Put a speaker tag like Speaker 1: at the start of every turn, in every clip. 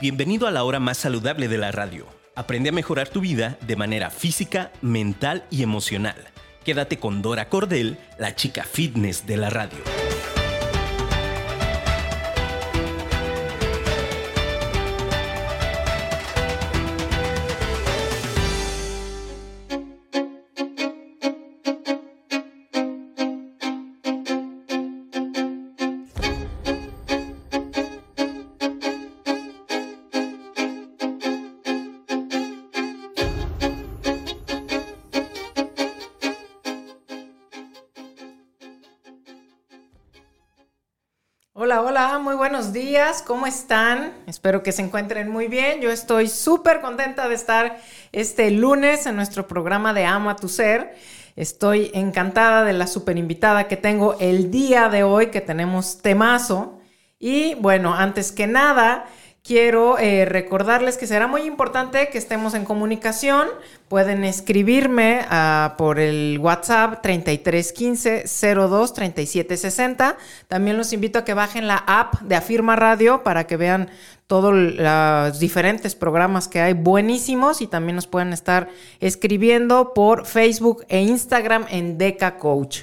Speaker 1: Bienvenido a la hora más saludable de la radio. Aprende a mejorar tu vida de manera física, mental y emocional. Quédate con Dora Cordel, la chica fitness de la radio.
Speaker 2: Buenos días, ¿cómo están? Espero que se encuentren muy bien. Yo estoy súper contenta de estar este lunes en nuestro programa de Amo a tu Ser. Estoy encantada de la super invitada que tengo el día de hoy, que tenemos temazo. Y bueno, antes que nada, quiero eh, recordarles que será muy importante que estemos en comunicación. Pueden escribirme ah, por el WhatsApp 3315 02 3760. También los invito a que bajen la app de Afirma Radio para que vean todos los diferentes programas que hay buenísimos y también nos pueden estar escribiendo por Facebook e Instagram en Deca Coach.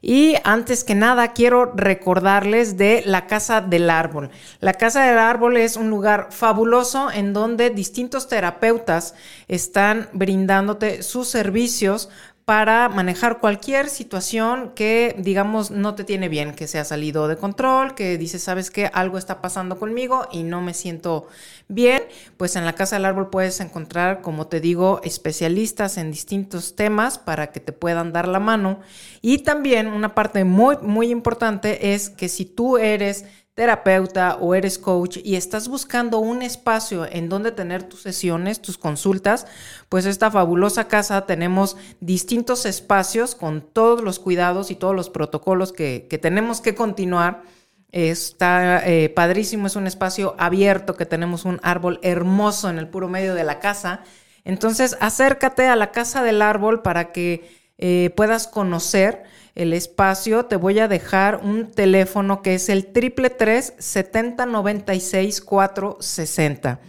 Speaker 2: Y antes que nada, quiero recordarles de la Casa del Árbol. La Casa del Árbol es un lugar fabuloso en donde distintos terapeutas están brindándote sus servicios para manejar cualquier situación que, digamos, no te tiene bien, que se ha salido de control, que dices, sabes que algo está pasando conmigo y no me siento bien, pues en la Casa del Árbol puedes encontrar, como te digo, especialistas en distintos temas para que te puedan dar la mano. Y también una parte muy, muy importante es que si tú eres terapeuta o eres coach y estás buscando un espacio en donde tener tus sesiones, tus consultas, pues esta fabulosa casa tenemos distintos espacios con todos los cuidados y todos los protocolos que, tenemos que continuar. Está eh, padrísimo, es un espacio abierto que tenemos un árbol hermoso en el puro medio de la casa. Entonces acércate a la casa del árbol para que eh, puedas conocer el espacio, te voy a dejar un teléfono que es el triple 70 96 460.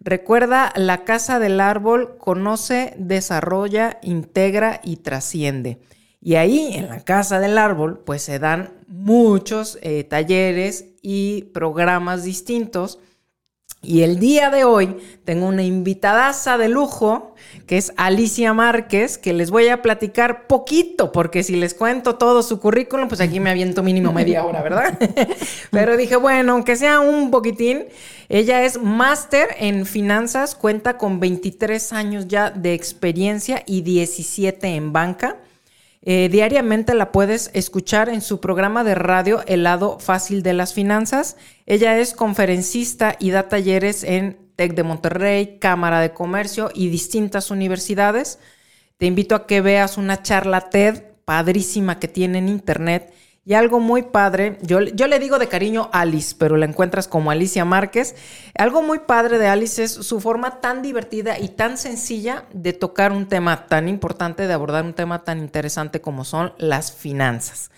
Speaker 2: Recuerda, la Casa del Árbol conoce, desarrolla, integra y trasciende. Y ahí en la Casa del Árbol pues se dan muchos eh, talleres y programas distintos y el día de hoy tengo una invitadaza de lujo, que es Alicia Márquez, que les voy a platicar poquito, porque si les cuento todo su currículum, pues aquí me aviento mínimo media hora, ¿verdad? Pero dije, bueno, aunque sea un poquitín, ella es máster en finanzas, cuenta con 23 años ya de experiencia y 17 en banca. Eh, diariamente la puedes escuchar en su programa de radio El lado fácil de las finanzas. Ella es conferencista y da talleres en TEC de Monterrey, Cámara de Comercio y distintas universidades. Te invito a que veas una charla TED padrísima que tiene en internet y algo muy padre, yo, yo le digo de cariño Alice, pero la encuentras como Alicia Márquez. Algo muy padre de Alice es su forma tan divertida y tan sencilla de tocar un tema tan importante, de abordar un tema tan interesante como son las finanzas.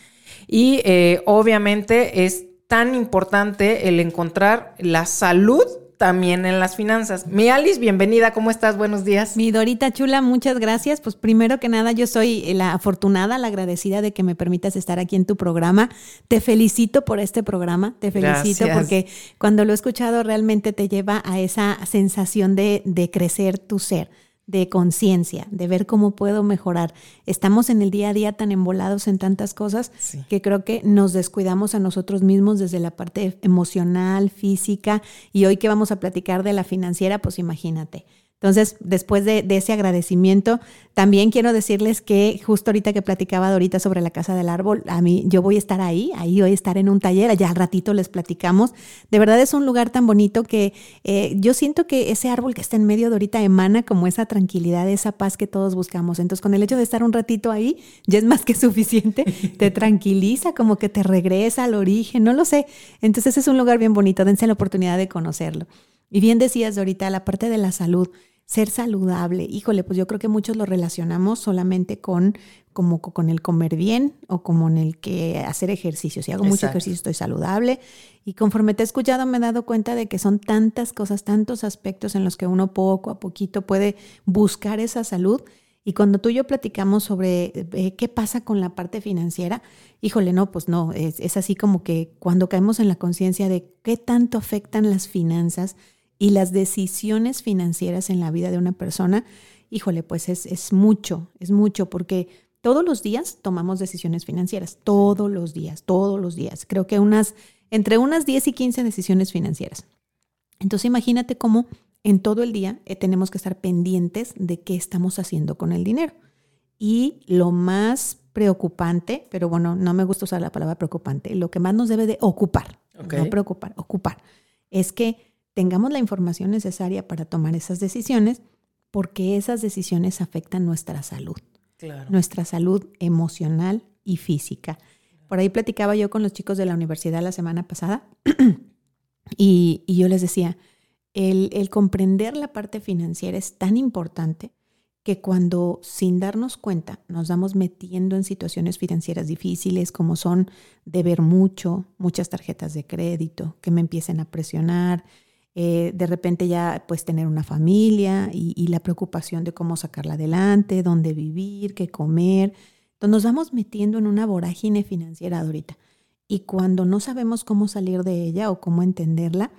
Speaker 2: Y eh, obviamente es tan importante el encontrar la salud también en las finanzas. Mi Alice, bienvenida, ¿cómo estás? Buenos días.
Speaker 3: Mi Dorita Chula, muchas gracias. Pues primero que nada, yo soy la afortunada, la agradecida de que me permitas estar aquí en tu programa. Te felicito por este programa, te felicito porque cuando lo he escuchado realmente te lleva a esa sensación de, de crecer tu ser de conciencia, de ver cómo puedo mejorar. Estamos en el día a día tan embolados en tantas cosas que creo que nos descuidamos a nosotros mismos desde la parte emocional, física, y hoy que vamos a platicar de la financiera, pues imagínate. Entonces, después de, ese agradecimiento, también quiero decirles que justo ahorita que platicaba ahorita sobre la Casa del Árbol, a mí yo voy a estar ahí, ahí voy a estar en un taller, allá al ratito les platicamos. De verdad es un lugar tan bonito que eh, yo siento que ese árbol que está en medio de ahorita emana como esa tranquilidad, esa paz que todos buscamos. Entonces, con el hecho de estar un ratito ahí, ya es más que suficiente, te tranquiliza, como que te regresa al origen, no lo sé. Entonces, es un lugar bien bonito, dense la oportunidad de conocerlo. Y bien decías ahorita, la parte de la salud ser saludable. Híjole, pues yo creo que muchos lo relacionamos solamente con como con el comer bien o como en el que hacer ejercicio. Si hago mucho ejercicio estoy saludable. Y conforme te he escuchado me he dado cuenta de que son tantas cosas, tantos aspectos en los que uno poco a poquito puede buscar esa salud. Y cuando tú y yo platicamos sobre eh, qué pasa con la parte financiera, híjole, no, pues no, es, es así como que cuando caemos en la conciencia de qué tanto afectan las finanzas y las decisiones financieras en la vida de una persona, híjole, pues es, es mucho, es mucho, porque todos los días tomamos decisiones financieras, todos los días, todos los días. Creo que unas, entre unas 10 y 15 decisiones financieras. Entonces imagínate cómo en todo el día eh, tenemos que estar pendientes de qué estamos haciendo con el dinero. Y lo más preocupante, pero bueno, no me gusta usar la palabra preocupante, lo que más nos debe de ocupar, no preocupar, ocupar, es que tengamos la información necesaria para tomar esas decisiones porque esas decisiones afectan nuestra salud, nuestra salud emocional y física. Por ahí platicaba yo con los chicos de la universidad la semana pasada y, yo les decía, el, el comprender la parte financiera es tan importante que cuando sin darnos cuenta nos vamos metiendo en situaciones financieras difíciles como son deber mucho, muchas tarjetas de crédito, que me empiecen a presionar, eh, de repente ya pues tener una familia y, la preocupación de cómo sacarla adelante, dónde vivir, qué comer. Entonces nos vamos metiendo en una vorágine financiera ahorita. Y cuando no sabemos cómo salir de ella o cómo entenderla,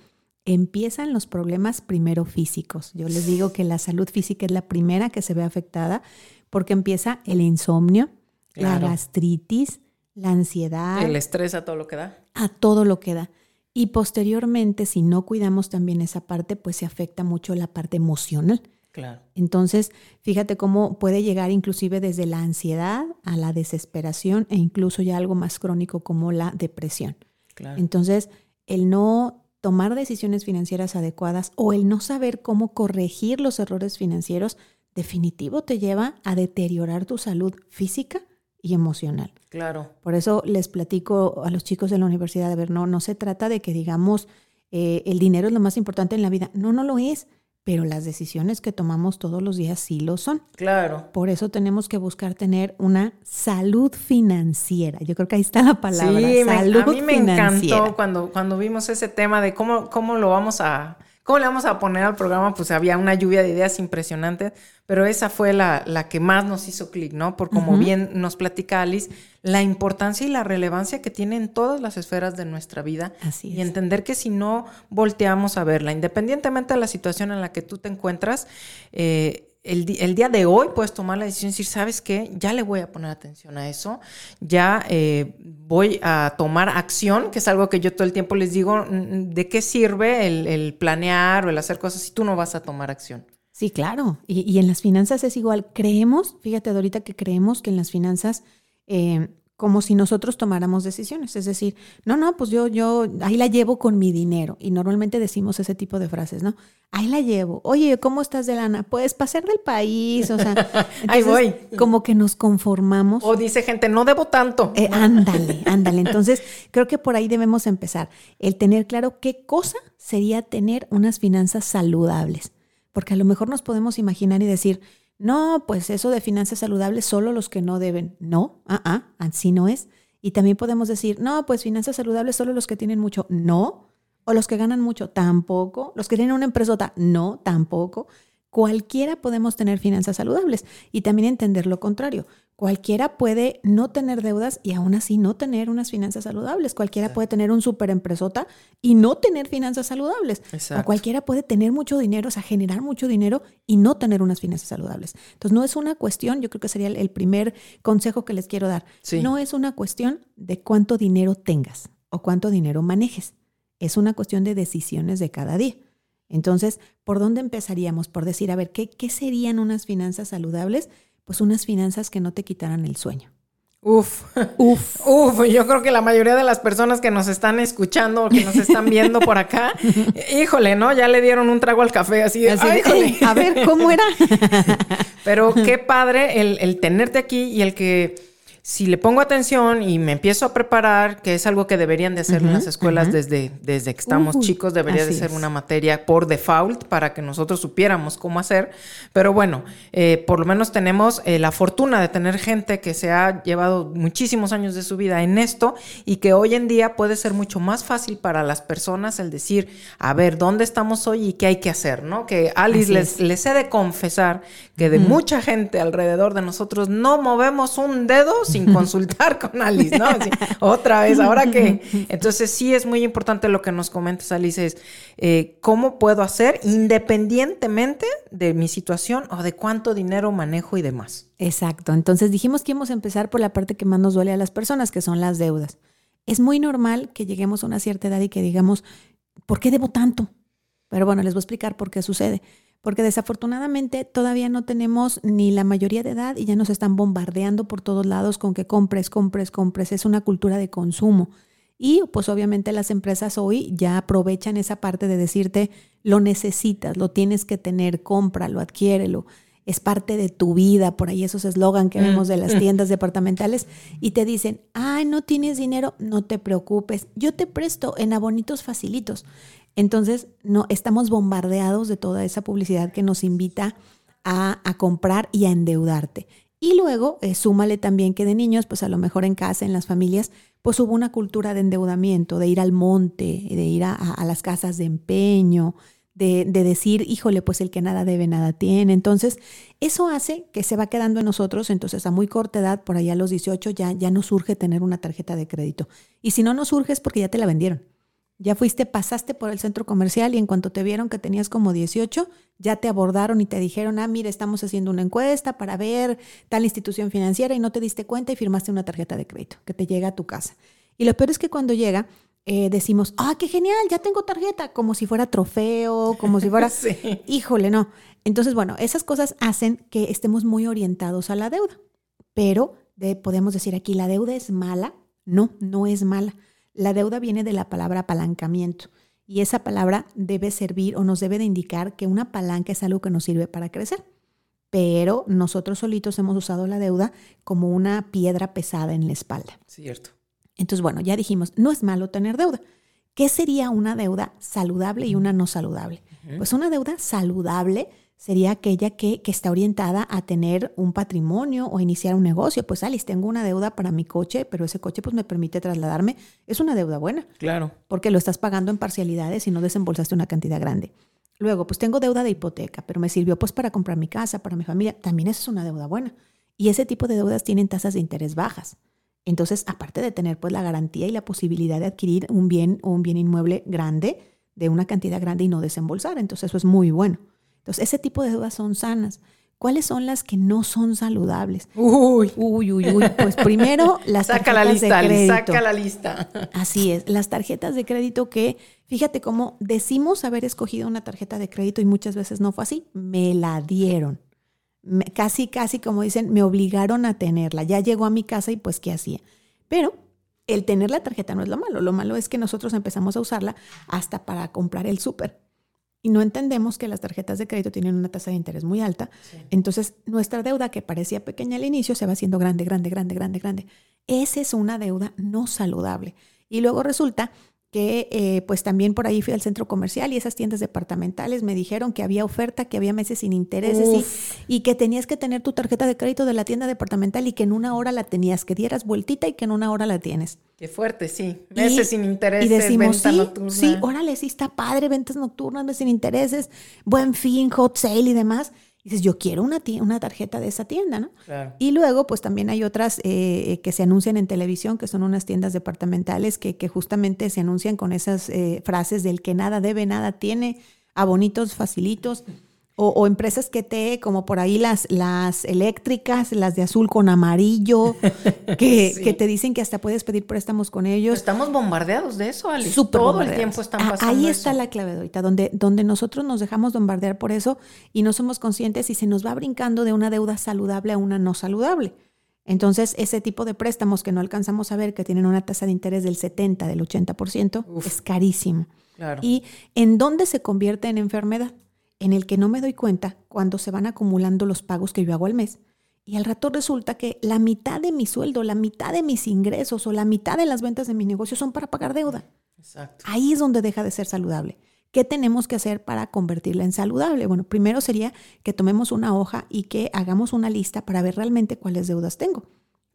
Speaker 3: empiezan los problemas primero físicos. Yo les digo que la salud física es la primera que se ve afectada porque empieza el insomnio, la gastritis, la ansiedad.
Speaker 2: El estrés a todo lo que da.
Speaker 3: A todo lo que da. Y posteriormente, si no cuidamos también esa parte, pues se afecta mucho la parte emocional.
Speaker 2: Claro.
Speaker 3: Entonces, fíjate cómo puede llegar inclusive desde la ansiedad a la desesperación e incluso ya algo más crónico como la depresión. Claro. Entonces, el no tomar decisiones financieras adecuadas o el no saber cómo corregir los errores financieros, definitivo te lleva a deteriorar tu salud física y emocional.
Speaker 2: Claro.
Speaker 3: Por eso les platico a los chicos de la universidad, de ver, no, no se trata de que digamos eh, el dinero es lo más importante en la vida. No, no lo es, pero las decisiones que tomamos todos los días sí lo son.
Speaker 2: Claro.
Speaker 3: Por eso tenemos que buscar tener una salud financiera. Yo creo que ahí está la palabra.
Speaker 2: Sí,
Speaker 3: salud
Speaker 2: a mí me encantó cuando, cuando vimos ese tema de cómo, cómo lo vamos a ¿Cómo le vamos a poner al programa? Pues había una lluvia de ideas impresionantes, pero esa fue la, la que más nos hizo clic, ¿no? Por como bien nos platica Alice, la importancia y la relevancia que tiene en todas las esferas de nuestra vida.
Speaker 3: Así
Speaker 2: Y entender que si no volteamos a verla, independientemente de la situación en la que tú te encuentras, eh, el, día de hoy puedes tomar la decisión y decir, ¿sabes qué? Ya le voy a poner atención a eso, ya eh, voy a tomar acción, que es algo que yo todo el tiempo les digo, ¿de qué sirve el, planear o el hacer cosas si tú no vas a tomar acción?
Speaker 3: Sí, claro. Y, en las finanzas es igual. Creemos, fíjate ahorita que creemos que en las finanzas eh, como si nosotros tomáramos decisiones. Es decir, no, no, pues yo, yo, ahí la llevo con mi dinero. Y normalmente decimos ese tipo de frases, ¿no? Ahí la llevo. Oye, ¿cómo estás de lana? Pues pasar del país, o sea.
Speaker 2: ahí voy.
Speaker 3: Como que nos conformamos.
Speaker 2: O dice gente, no debo tanto.
Speaker 3: Eh, ándale, ándale. Entonces, creo que por ahí debemos empezar. El tener claro qué cosa sería tener unas finanzas saludables. Porque a lo mejor nos podemos imaginar y decir, no, pues eso de finanzas saludables solo los que no deben. No, ah, ah, así no es. Y también podemos decir, no, pues finanzas saludables solo los que tienen mucho. No. O los que ganan mucho. Tampoco. Los que tienen una empresota. No, tampoco. Cualquiera podemos tener finanzas saludables. Y también entender lo contrario. Cualquiera puede no tener deudas y aún así no tener unas finanzas saludables. Cualquiera puede tener un super empresota y no tener finanzas saludables. O cualquiera puede tener mucho dinero, o sea, generar mucho dinero y no tener unas finanzas saludables. Entonces, no es una cuestión, yo creo que sería el primer consejo que les quiero dar. No es una cuestión de cuánto dinero tengas o cuánto dinero manejes. Es una cuestión de decisiones de cada día. Entonces, ¿por dónde empezaríamos? Por decir, a ver, ¿qué, qué serían unas finanzas saludables? pues unas finanzas que no te quitaran el sueño.
Speaker 2: Uf, uf, uf. Yo creo que la mayoría de las personas que nos están escuchando o que nos están viendo por acá, híjole, ¿no? Ya le dieron un trago al café así de, híjole.
Speaker 3: a ver, ¿cómo era?
Speaker 2: Pero qué padre el, el tenerte aquí y el que si le pongo atención y me empiezo a preparar, que es algo que deberían de hacer en las escuelas desde, desde que estamos chicos, debería de ser una materia por default para que nosotros supiéramos cómo hacer. Pero bueno, eh, por lo menos tenemos eh, la fortuna de tener gente que se ha llevado muchísimos años de su vida en esto y que hoy en día puede ser mucho más fácil para las personas el decir, a ver, ¿dónde estamos hoy y qué hay que hacer? ¿no? Que Alice les, les, he de confesar que de mucha gente alrededor de nosotros no movemos un dedo sin consultar con Alice, ¿no? otra vez, ahora que... Entonces sí es muy importante lo que nos comentas, Alice, es eh, cómo puedo hacer independientemente de mi situación o de cuánto dinero manejo y demás.
Speaker 3: Exacto, entonces dijimos que íbamos a empezar por la parte que más nos duele a las personas, que son las deudas. Es muy normal que lleguemos a una cierta edad y que digamos, ¿por qué debo tanto? Pero bueno, les voy a explicar por qué sucede porque desafortunadamente todavía no tenemos ni la mayoría de edad y ya nos están bombardeando por todos lados con que compres, compres, compres. Es una cultura de consumo. Y pues obviamente las empresas hoy ya aprovechan esa parte de decirte, lo necesitas, lo tienes que tener, cómpralo, adquiérelo. Es parte de tu vida, por ahí esos eslogan que vemos de las mm. tiendas departamentales y te dicen, ay, no tienes dinero, no te preocupes, yo te presto en abonitos facilitos. Entonces, no, estamos bombardeados de toda esa publicidad que nos invita a, comprar y a endeudarte. Y luego, eh, súmale también que de niños, pues a lo mejor en casa, en las familias, pues hubo una cultura de endeudamiento, de ir al monte, de ir a, las casas de empeño, de, de, decir, híjole, pues el que nada debe, nada tiene. Entonces, eso hace que se va quedando en nosotros, entonces a muy corta edad, por allá a los 18, ya, ya no surge tener una tarjeta de crédito. Y si no nos surge es porque ya te la vendieron. Ya fuiste, pasaste por el centro comercial y en cuanto te vieron que tenías como 18, ya te abordaron y te dijeron, ah, mire, estamos haciendo una encuesta para ver tal institución financiera y no te diste cuenta y firmaste una tarjeta de crédito que te llega a tu casa. Y lo peor es que cuando llega, eh, decimos, ah, qué genial, ya tengo tarjeta, como si fuera trofeo, como si fuera, híjole, no. Entonces, bueno, esas cosas hacen que estemos muy orientados a la deuda, pero podemos decir aquí, la deuda es mala. No, no es mala. La deuda viene de la palabra apalancamiento y esa palabra debe servir o nos debe de indicar que una palanca es algo que nos sirve para crecer. Pero nosotros solitos hemos usado la deuda como una piedra pesada en la espalda.
Speaker 2: Cierto.
Speaker 3: Entonces, bueno, ya dijimos, no es malo tener deuda. ¿Qué sería una deuda saludable y una no saludable? Pues una deuda saludable sería aquella que, está orientada a tener un patrimonio o iniciar un negocio. Pues, Alice, tengo una deuda para mi coche, pero ese coche pues me permite trasladarme. Es una deuda buena.
Speaker 2: Claro.
Speaker 3: Porque lo estás pagando en parcialidades y no desembolsaste una cantidad grande. Luego, pues tengo deuda de hipoteca, pero me sirvió pues para comprar mi casa, para mi familia. También eso es una deuda buena. Y ese tipo de deudas tienen tasas de interés bajas. Entonces, aparte de tener pues la garantía y la posibilidad de adquirir un bien o un bien inmueble grande, de una cantidad grande y no desembolsar, entonces eso es muy bueno. Entonces, ese tipo de deudas son sanas. ¿Cuáles son las que no son saludables?
Speaker 2: Uy,
Speaker 3: uy, uy, uy. Pues primero las
Speaker 2: saca la lista, de crédito. Saca la lista.
Speaker 3: Así es, las tarjetas de crédito que, fíjate cómo decimos haber escogido una tarjeta de crédito y muchas veces no fue así, me la dieron. Casi, casi como dicen, me obligaron a tenerla. Ya llegó a mi casa y pues, ¿qué hacía? Pero el tener la tarjeta no es lo malo. Lo malo es que nosotros empezamos a usarla hasta para comprar el súper y no entendemos que las tarjetas de crédito tienen una tasa de interés muy alta. Entonces, nuestra deuda que parecía pequeña al inicio se va haciendo grande, grande, grande, grande, grande. Esa es una deuda no saludable. Y luego resulta que eh, pues también por ahí fui al centro comercial y esas tiendas departamentales me dijeron que había oferta, que había meses sin intereses y, que tenías que tener tu tarjeta de crédito de la tienda departamental y que en una hora la tenías, que dieras vueltita y que en una hora la tienes.
Speaker 2: Qué fuerte, sí. Meses sin intereses,
Speaker 3: y decimos, venta sí, nocturna. Sí, órale, sí está padre, ventas nocturnas, meses sin intereses, buen fin, hot sale y demás dices, yo quiero una, una tarjeta de esa tienda, ¿no? Y luego, pues también hay otras eh, que se anuncian en televisión, que son unas tiendas departamentales que, que justamente se anuncian con esas eh, frases del que nada debe, nada tiene, a bonitos, facilitos. O, empresas que te, como por ahí las, las eléctricas, las de azul con amarillo, que, que, te dicen que hasta puedes pedir préstamos con ellos.
Speaker 2: Estamos bombardeados de eso, Alice. Todo el tiempo están pasando.
Speaker 3: Ahí está la clave, ahorita, donde, donde nosotros nos dejamos bombardear por eso y no somos conscientes y se nos va brincando de una deuda saludable a una no saludable. Entonces, ese tipo de préstamos que no alcanzamos a ver, que tienen una tasa de interés del 70, del 80%, es carísimo.
Speaker 2: Claro.
Speaker 3: ¿Y en dónde se convierte en enfermedad? En el que no me doy cuenta cuando se van acumulando los pagos que yo hago al mes Y al rato resulta que la mitad de mi sueldo, la mitad de mis ingresos o la mitad de las ventas de mi negocio son para pagar deuda. Exacto. Ahí es donde deja de ser saludable. ¿Qué tenemos que hacer para convertirla en saludable? Bueno, primero sería que tomemos una hoja y que hagamos una lista para ver realmente cuáles deudas tengo.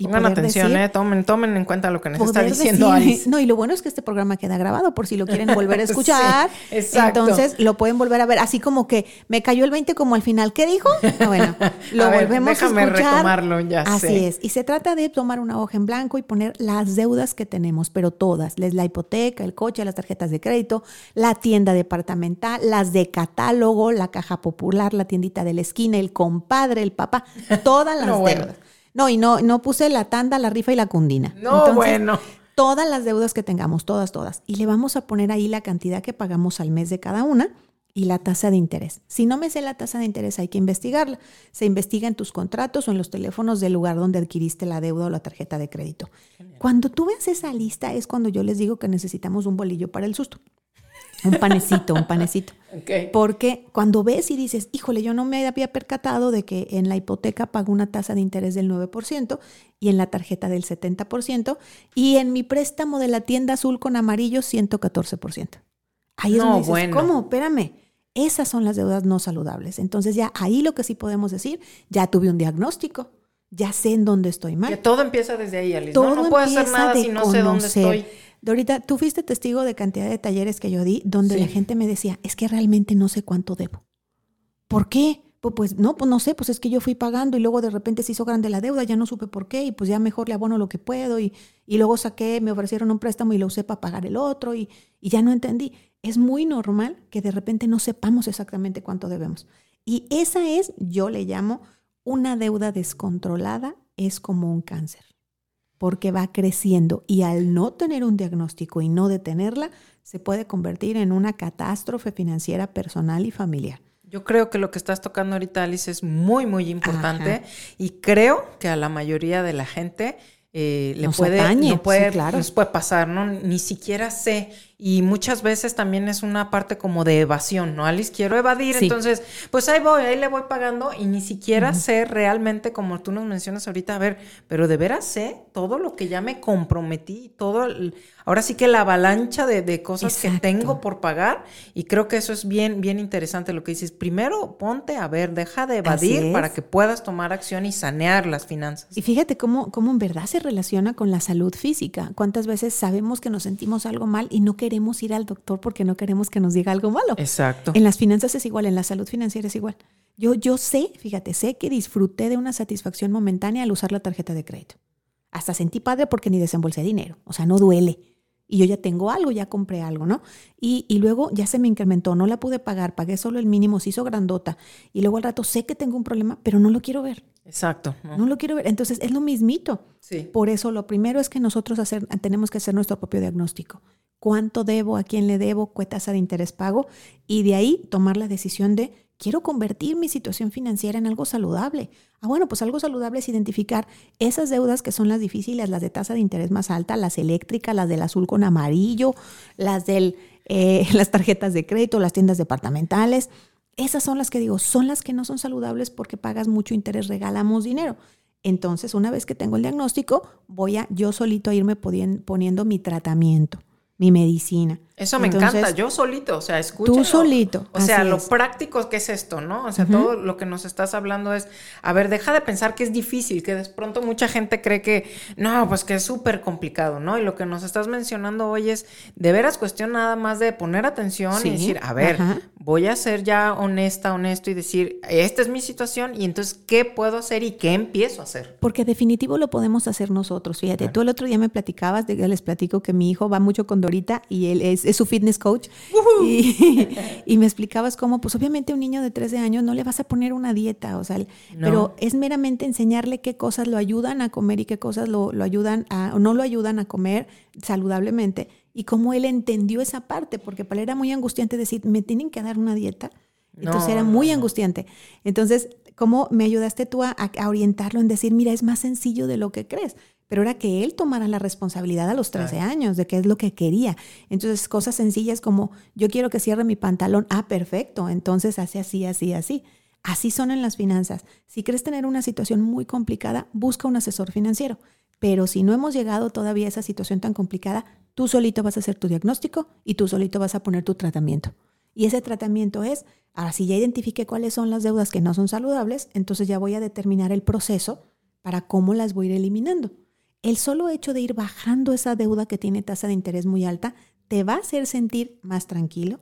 Speaker 2: Y Pongan atención, eh, tomen, tomen en cuenta lo que nos está diciendo Alice.
Speaker 3: No, y lo bueno es que este programa queda grabado por si lo quieren volver a escuchar. exacto. Entonces lo pueden volver a ver, así como que me cayó el 20 como al final. ¿Qué dijo? Ah, bueno, lo volvemos a escuchar. retomarlo, ya Así es. Y se trata de tomar una hoja en blanco y poner las deudas que tenemos, pero todas. La hipoteca, el coche, las tarjetas de crédito, la tienda departamental, las de catálogo, la caja popular, la tiendita de la esquina, el compadre, el papá, todas las deudas. No, y no, no puse la tanda, la rifa y la cundina.
Speaker 2: No, bueno.
Speaker 3: Todas las deudas que tengamos, todas, todas. Y le vamos a poner ahí la cantidad que pagamos al mes de cada una y la tasa de interés. Si no me sé la tasa de interés, hay que investigarla. Se investiga en tus contratos o en los teléfonos del lugar donde adquiriste la deuda o la tarjeta de crédito. Cuando tú ves esa lista es cuando yo les digo que necesitamos un bolillo para el susto. Un panecito, un panecito. Porque cuando ves y dices, híjole, yo no me había percatado de que en la hipoteca pago una tasa de interés del 9% y en la tarjeta del 70% y en mi préstamo de la tienda azul con amarillo 114%. Ahí es donde dices, ¿cómo? Espérame. Esas son las deudas no saludables. Entonces ya ahí lo que sí podemos decir, ya tuve un diagnóstico, ya sé en dónde estoy mal. Que
Speaker 2: todo empieza desde ahí, Alice. Todo no, puedo hacer nada si no sé dónde estoy.
Speaker 3: Dorita, tú fuiste testigo de cantidad de talleres que yo di donde la gente me decía, es que realmente no sé cuánto debo. ¿Por qué? Pues, no, pues no sé, pues es que yo fui pagando y luego de repente se hizo grande la deuda, ya no supe por qué y pues ya mejor le abono lo que puedo y, y luego saqué, me ofrecieron un préstamo y lo usé para pagar el otro y, y ya no entendí. Es muy normal que de repente no sepamos exactamente cuánto debemos. Y esa es, yo le llamo, una deuda descontrolada, es como un cáncer porque va creciendo y al no tener un diagnóstico y no detenerla, se puede convertir en una catástrofe financiera personal y familiar.
Speaker 2: Yo creo que lo que estás tocando ahorita, Alice, es muy, muy importante y creo que a la mayoría de la gente eh, le puede, no puede, claro. les puede pasar, ¿no? Ni siquiera sé y muchas veces también es una parte como de evasión, ¿no? Alice, quiero evadir, entonces, pues ahí voy, ahí le voy pagando y ni siquiera sé realmente, como tú nos mencionas ahorita, a ver, pero de veras sé todo lo que ya me comprometí, todo, ahora sí que la avalancha de, cosas que tengo por pagar y creo que eso es bien, bien interesante lo que dices. Primero, ponte a ver, deja de evadir para que puedas tomar acción y sanear las finanzas.
Speaker 3: Y fíjate cómo, cómo en verdad se relaciona con la salud física. ¿Cuántas veces sabemos que nos sentimos algo mal y no queremos queremos ir al doctor porque no queremos que nos diga algo malo.
Speaker 2: Exacto.
Speaker 3: En las finanzas es igual, en la salud financiera es igual. Yo, yo sé, fíjate, sé que disfruté de una satisfacción momentánea al usar la tarjeta de crédito. Hasta sentí padre porque ni desembolsé dinero, o sea, no duele. Y yo ya tengo algo, ya compré algo, ¿no? Y, y, luego ya se me incrementó, no la pude pagar, pagué solo el mínimo, se hizo grandota. Y luego al rato sé que tengo un problema, pero no lo quiero ver.
Speaker 2: Exacto.
Speaker 3: No, lo quiero ver. Entonces es lo mismito. Sí. Por eso lo primero es que nosotros hacer, tenemos que hacer nuestro propio diagnóstico cuánto debo, a quién le debo, qué tasa de interés pago y de ahí tomar la decisión de quiero convertir mi situación financiera en algo saludable. Ah, bueno, pues algo saludable es identificar esas deudas que son las difíciles, las de tasa de interés más alta, las eléctricas, las del azul con amarillo, las de eh, las tarjetas de crédito, las tiendas departamentales. Esas son las que digo, son las que no son saludables porque pagas mucho interés, regalamos dinero. Entonces, una vez que tengo el diagnóstico, voy a yo solito a irme poniendo mi tratamiento mi medicina.
Speaker 2: Eso me encanta, yo solito, o sea, escucha.
Speaker 3: Tú solito.
Speaker 2: O sea, lo práctico que es esto, ¿no? O sea, todo lo que nos estás hablando es, a ver, deja de pensar que es difícil, que de pronto mucha gente cree que, no, pues que es súper complicado, ¿no? Y lo que nos estás mencionando hoy es, de veras cuestión nada más de poner atención y decir, a ver, voy a ser ya honesta, honesto y decir, esta es mi situación y entonces, ¿qué puedo hacer y qué empiezo a hacer?
Speaker 3: Porque definitivo lo podemos hacer nosotros. Fíjate, tú el otro día me platicabas, de, les platico que mi hijo va mucho con Dorita y él es es su fitness coach. Y, me explicabas cómo, pues obviamente un niño de 13 años no le vas a poner una dieta, o sea, pero es meramente enseñarle qué cosas lo ayudan a comer y qué cosas lo, ayudan a, o no lo ayudan a comer saludablemente. Y cómo él entendió esa parte, porque para él era muy angustiante decir, me tienen que dar una dieta. Entonces era muy angustiante. Entonces, ¿cómo me ayudaste tú a, orientarlo en decir, mira, es más sencillo de lo que crees? Pero era que él tomara la responsabilidad a los 13 años de qué es lo que quería. Entonces, cosas sencillas como, yo quiero que cierre mi pantalón, ah, perfecto, entonces hace así, así, así. Así son en las finanzas. Si quieres tener una situación muy complicada, busca un asesor financiero. Pero si no hemos llegado todavía a esa situación tan complicada, tú solito vas a hacer tu diagnóstico y tú solito vas a poner tu tratamiento. Y ese tratamiento es, ahora si ya identifique cuáles son las deudas que no son saludables, entonces ya voy a determinar el proceso para cómo las voy a ir eliminando. El solo hecho de ir bajando esa deuda que tiene tasa de interés muy alta te va a hacer sentir más tranquilo,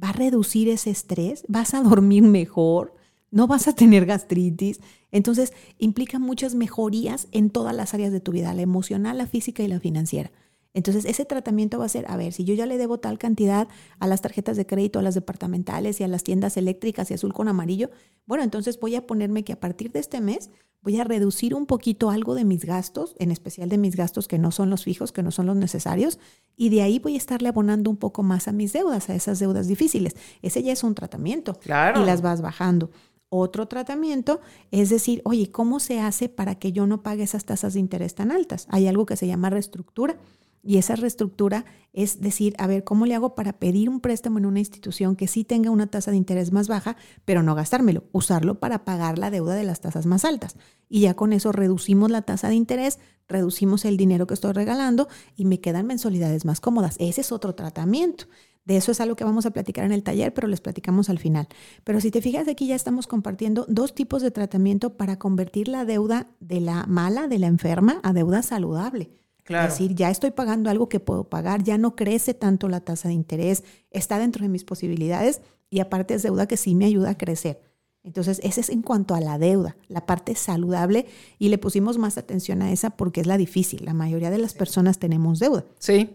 Speaker 3: va a reducir ese estrés, vas a dormir mejor, no vas a tener gastritis. Entonces, implica muchas mejorías en todas las áreas de tu vida, la emocional, la física y la financiera. Entonces, ese tratamiento va a ser, a ver, si yo ya le debo tal cantidad a las tarjetas de crédito, a las departamentales y a las tiendas eléctricas y azul con amarillo, bueno, entonces voy a ponerme que a partir de este mes voy a reducir un poquito algo de mis gastos, en especial de mis gastos que no son los fijos, que no son los necesarios, y de ahí voy a estarle abonando un poco más a mis deudas, a esas deudas difíciles. Ese ya es un tratamiento
Speaker 2: claro.
Speaker 3: y las vas bajando. Otro tratamiento es decir, oye, ¿cómo se hace para que yo no pague esas tasas de interés tan altas? Hay algo que se llama reestructura y esa reestructura es decir, a ver, ¿cómo le hago para pedir un préstamo en una institución que sí tenga una tasa de interés más baja, pero no gastármelo, usarlo para pagar la deuda de las tasas más altas? Y ya con eso reducimos la tasa de interés, reducimos el dinero que estoy regalando y me quedan mensualidades más cómodas. Ese es otro tratamiento. De eso es algo que vamos a platicar en el taller, pero les platicamos al final. Pero si te fijas, aquí ya estamos compartiendo dos tipos de tratamiento para convertir la deuda de la mala, de la enferma, a deuda saludable. Es decir, ya estoy pagando algo que puedo pagar, ya no crece tanto la tasa de interés, está dentro de mis posibilidades y aparte es deuda que sí me ayuda a crecer. Entonces, ese es en cuanto a la deuda, la parte saludable y le pusimos más atención a esa porque es la difícil. La mayoría de las personas tenemos deuda.
Speaker 2: Sí.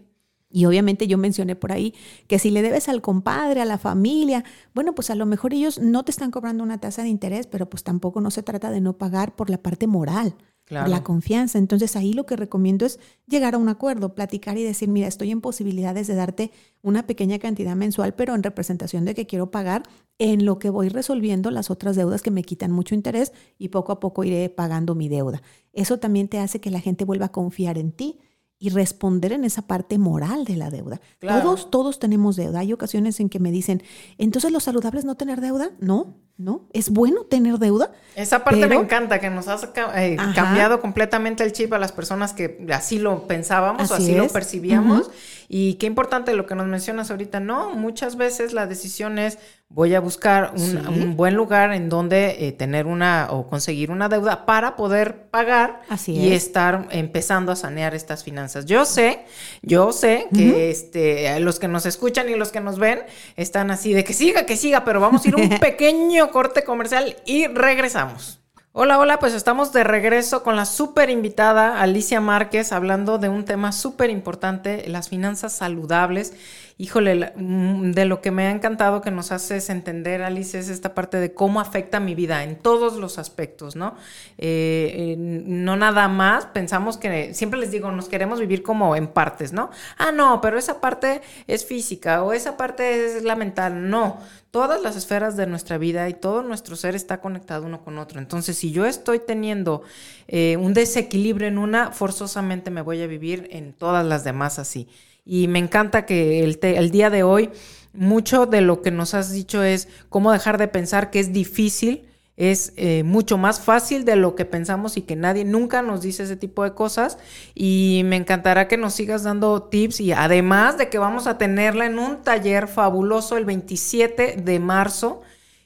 Speaker 3: Y obviamente yo mencioné por ahí que si le debes al compadre, a la familia, bueno, pues a lo mejor ellos no te están cobrando una tasa de interés, pero pues tampoco no se trata de no pagar por la parte moral la confianza. Entonces ahí lo que recomiendo es llegar a un acuerdo, platicar y decir, mira, estoy en posibilidades de darte una pequeña cantidad mensual, pero en representación de que quiero pagar en lo que voy resolviendo las otras deudas que me quitan mucho interés y poco a poco iré pagando mi deuda. Eso también te hace que la gente vuelva a confiar en ti y responder en esa parte moral de la deuda. Todos, todos tenemos deuda. Hay ocasiones en que me dicen, entonces lo saludable es no tener deuda. No, no, es bueno tener deuda.
Speaker 2: Esa parte me encanta, que nos has eh, cambiado completamente el chip a las personas que así lo pensábamos o así lo percibíamos. Y qué importante lo que nos mencionas ahorita, no, muchas veces la decisión es voy a buscar un, buen lugar en donde eh, tener una o conseguir una deuda para poder pagar y estar empezando a sanear estas finanzas. Yo sé, yo sé que este, los que nos escuchan y los que nos ven están así de que siga, que siga, pero vamos a ir un pequeño corte comercial y regresamos. Hola, hola, pues estamos de regreso con la súper invitada Alicia Márquez hablando de un tema súper importante, las finanzas saludables. Híjole, mm, de lo que me ha encantado que nos haces entender, Alice, es esta parte de cómo afecta mi vida en todos los aspectos, ¿no? Eh, no nada más, pensamos que, siempre les digo, nos queremos vivir como en partes, ¿no? Ah, no, pero esa parte es física o esa parte es la mental, no todas las esferas de nuestra vida y todo nuestro ser está conectado uno con otro. Entonces, si yo estoy teniendo eh, un desequilibrio en una, forzosamente me voy a vivir en todas las demás así. Y me encanta que el, día de hoy, mucho de lo que nos has dicho es cómo dejar de pensar que es difícil es eh, mucho más fácil de lo que pensamos y que nadie nunca nos dice ese tipo de cosas. Y me encantará que nos sigas dando tips y además de que vamos a tenerla en un taller fabuloso el 27 de marzo.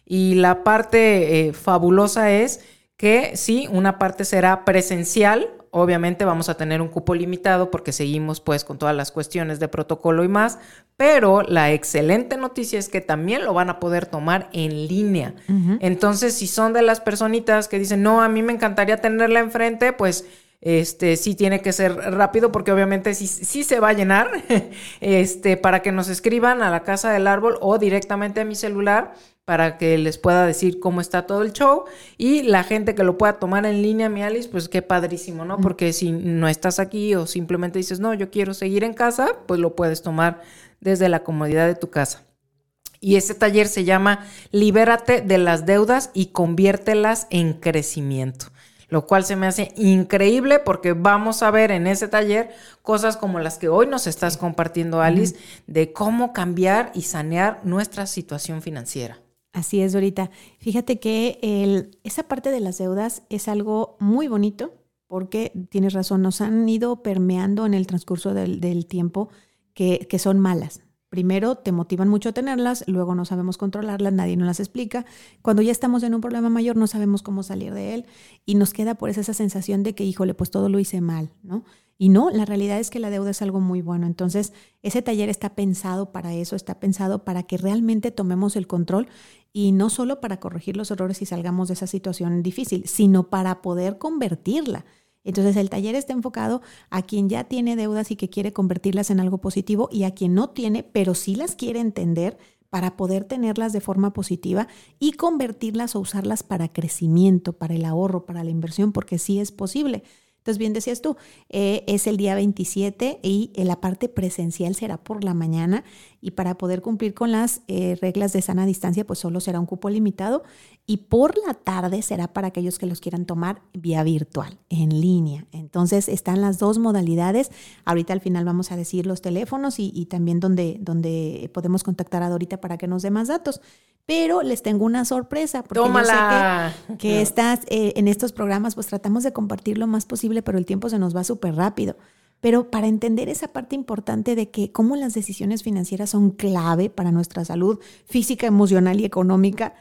Speaker 2: Y la parte eh, fabulosa es que sí, una parte será presencial, Obviamente vamos a tener un cupo limitado porque seguimos pues con todas las cuestiones de protocolo y más, pero la excelente noticia es que también lo van a poder tomar en línea. Entonces, si son de las personitas que dicen, no, a mí me encantaría tenerla enfrente, pues este sí tiene que ser rápido porque obviamente sí, sí, se va a llenar este para que nos escriban a la casa del árbol o directamente a mi celular para que les pueda decir cómo está todo el show y la gente que lo pueda tomar en línea, mi Alice, pues qué padrísimo, ¿no? Porque si no estás aquí o simplemente dices, no, yo quiero seguir en casa, pues lo puedes tomar desde la comodidad de tu casa. Y ese taller se llama Libérate de las deudas y conviértelas en crecimiento lo cual se me hace increíble porque vamos a ver en ese taller cosas como las que hoy nos estás compartiendo, Alice, de cómo cambiar y sanear nuestra situación financiera.
Speaker 3: Así es, Dorita. Fíjate que el, esa parte de las deudas es algo muy bonito porque tienes razón, nos han ido permeando en el transcurso del, del tiempo que, que, son malas. Primero te motivan mucho a tenerlas, luego no sabemos controlarlas, nadie nos las explica. Cuando ya estamos en un problema mayor no sabemos cómo salir de él y nos queda por eso esa sensación de que, híjole, pues todo lo hice mal, ¿no? Y no, la realidad es que la deuda es algo muy bueno. Entonces, ese taller está pensado para eso, está pensado para que realmente tomemos el control y no solo para corregir los errores y salgamos de esa situación difícil, sino para poder convertirla. Entonces el taller está enfocado a quien ya tiene deudas y que quiere convertirlas en algo positivo y a quien no tiene, pero sí las quiere entender para poder tenerlas de forma positiva y convertirlas o usarlas para crecimiento, para el ahorro, para la inversión, porque sí es posible. Entonces, bien decías tú, eh, es el día 27 y eh, la parte presencial será por la mañana y para poder cumplir con las eh, reglas de sana distancia, pues solo será un cupo limitado y por la tarde será para aquellos que los quieran tomar vía virtual, en línea. Entonces, están las dos modalidades. Ahorita al final vamos a decir los teléfonos y, también donde, donde podemos contactar a Dorita para que nos dé más datos. Pero les tengo una sorpresa, porque
Speaker 2: Tómala.
Speaker 3: sé que, que estás eh, en estos programas, pues tratamos de compartir lo más posible, pero el tiempo se nos va súper rápido. Pero para entender esa parte importante de que cómo las decisiones financieras son clave para nuestra salud física, emocional y económica,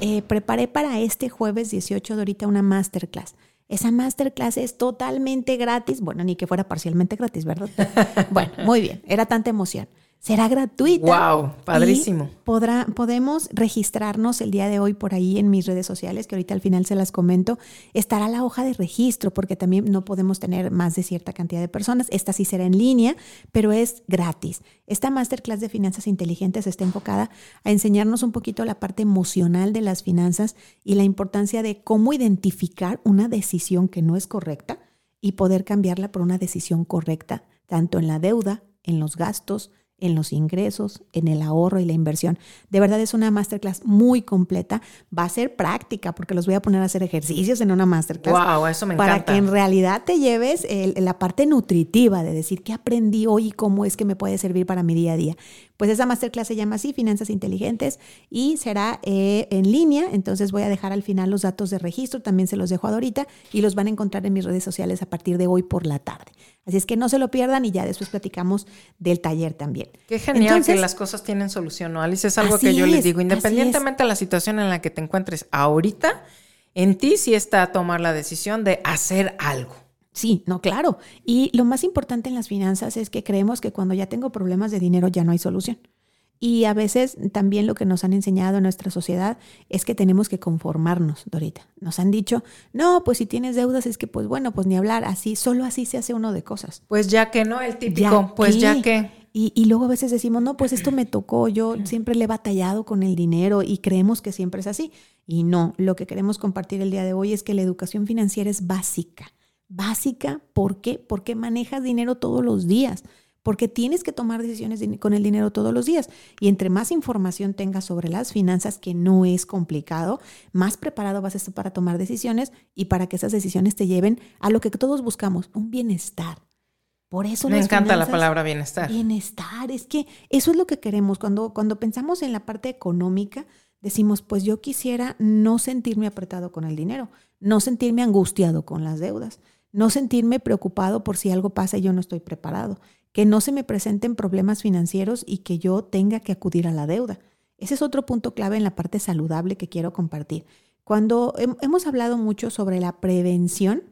Speaker 3: eh, preparé para este jueves 18 de ahorita una masterclass. Esa masterclass es totalmente gratis. Bueno, ni que fuera parcialmente gratis, ¿verdad? bueno, muy bien. Era tanta emoción será gratuita.
Speaker 2: ¡Wow! Padrísimo.
Speaker 3: Podrá, podemos registrarnos el día de hoy por ahí en mis redes sociales, que ahorita al final se las comento. Estará la hoja de registro, porque también no podemos tener más de cierta cantidad de personas. Esta sí será en línea, pero es gratis. Esta masterclass de finanzas inteligentes está enfocada a enseñarnos un poquito la parte emocional de las finanzas y la importancia de cómo identificar una decisión que no es correcta y poder cambiarla por una decisión correcta, tanto en la deuda, en los gastos, en los ingresos, en el ahorro y la inversión. De verdad es una masterclass muy completa. Va a ser práctica porque los voy a poner a hacer ejercicios en una masterclass.
Speaker 2: Wow, eso me
Speaker 3: para que en realidad te lleves la parte nutritiva de decir qué aprendí hoy y cómo es que me puede servir para mi día a día. Pues esa masterclass se llama así, Finanzas Inteligentes, y será eh, en línea. Entonces voy a dejar al final los datos de registro, también se los dejo ahorita y los van a encontrar en mis redes sociales a partir de hoy por la tarde. Así es que no se lo pierdan y ya después platicamos del taller también.
Speaker 2: Qué genial que las cosas tienen solución, ¿no, Alice? Es algo que yo les digo, independientemente de la situación en la que te encuentres ahorita, en ti sí está tomar la decisión de hacer algo.
Speaker 3: Sí, no, claro. Y lo más importante en las finanzas es que creemos que cuando ya tengo problemas de dinero ya no hay solución. Y a veces también lo que nos han enseñado en nuestra sociedad es que tenemos que conformarnos, Dorita. Nos han dicho, no, pues si tienes deudas es que, pues bueno, pues ni hablar, así, solo así se hace uno de cosas.
Speaker 2: Pues ya que no, el típico, pues ya que.
Speaker 3: Y, y, luego a veces decimos, no, pues esto me tocó, yo siempre le he batallado con el dinero y creemos que siempre es así. Y no, lo que queremos compartir el día de hoy es que la educación financiera es básica. Básica, ¿por qué? Porque manejas dinero todos los días porque tienes que tomar decisiones con el dinero todos los días. Y entre más información tengas sobre las finanzas, que no es complicado, más preparado vas a estar para tomar decisiones y para que esas decisiones te lleven a lo que todos buscamos, un bienestar. Por eso
Speaker 2: me encanta la palabra bienestar.
Speaker 3: Bienestar, es que eso es lo que queremos. Cuando, cuando pensamos en la parte económica, decimos, pues yo quisiera no sentirme apretado con el dinero, no sentirme angustiado con las deudas, no sentirme preocupado por si algo pasa y yo no estoy preparado que no se me presenten problemas financieros y que yo tenga que acudir a la deuda. Ese es otro punto clave en la parte saludable que quiero compartir. Cuando hemos hablado mucho sobre la prevención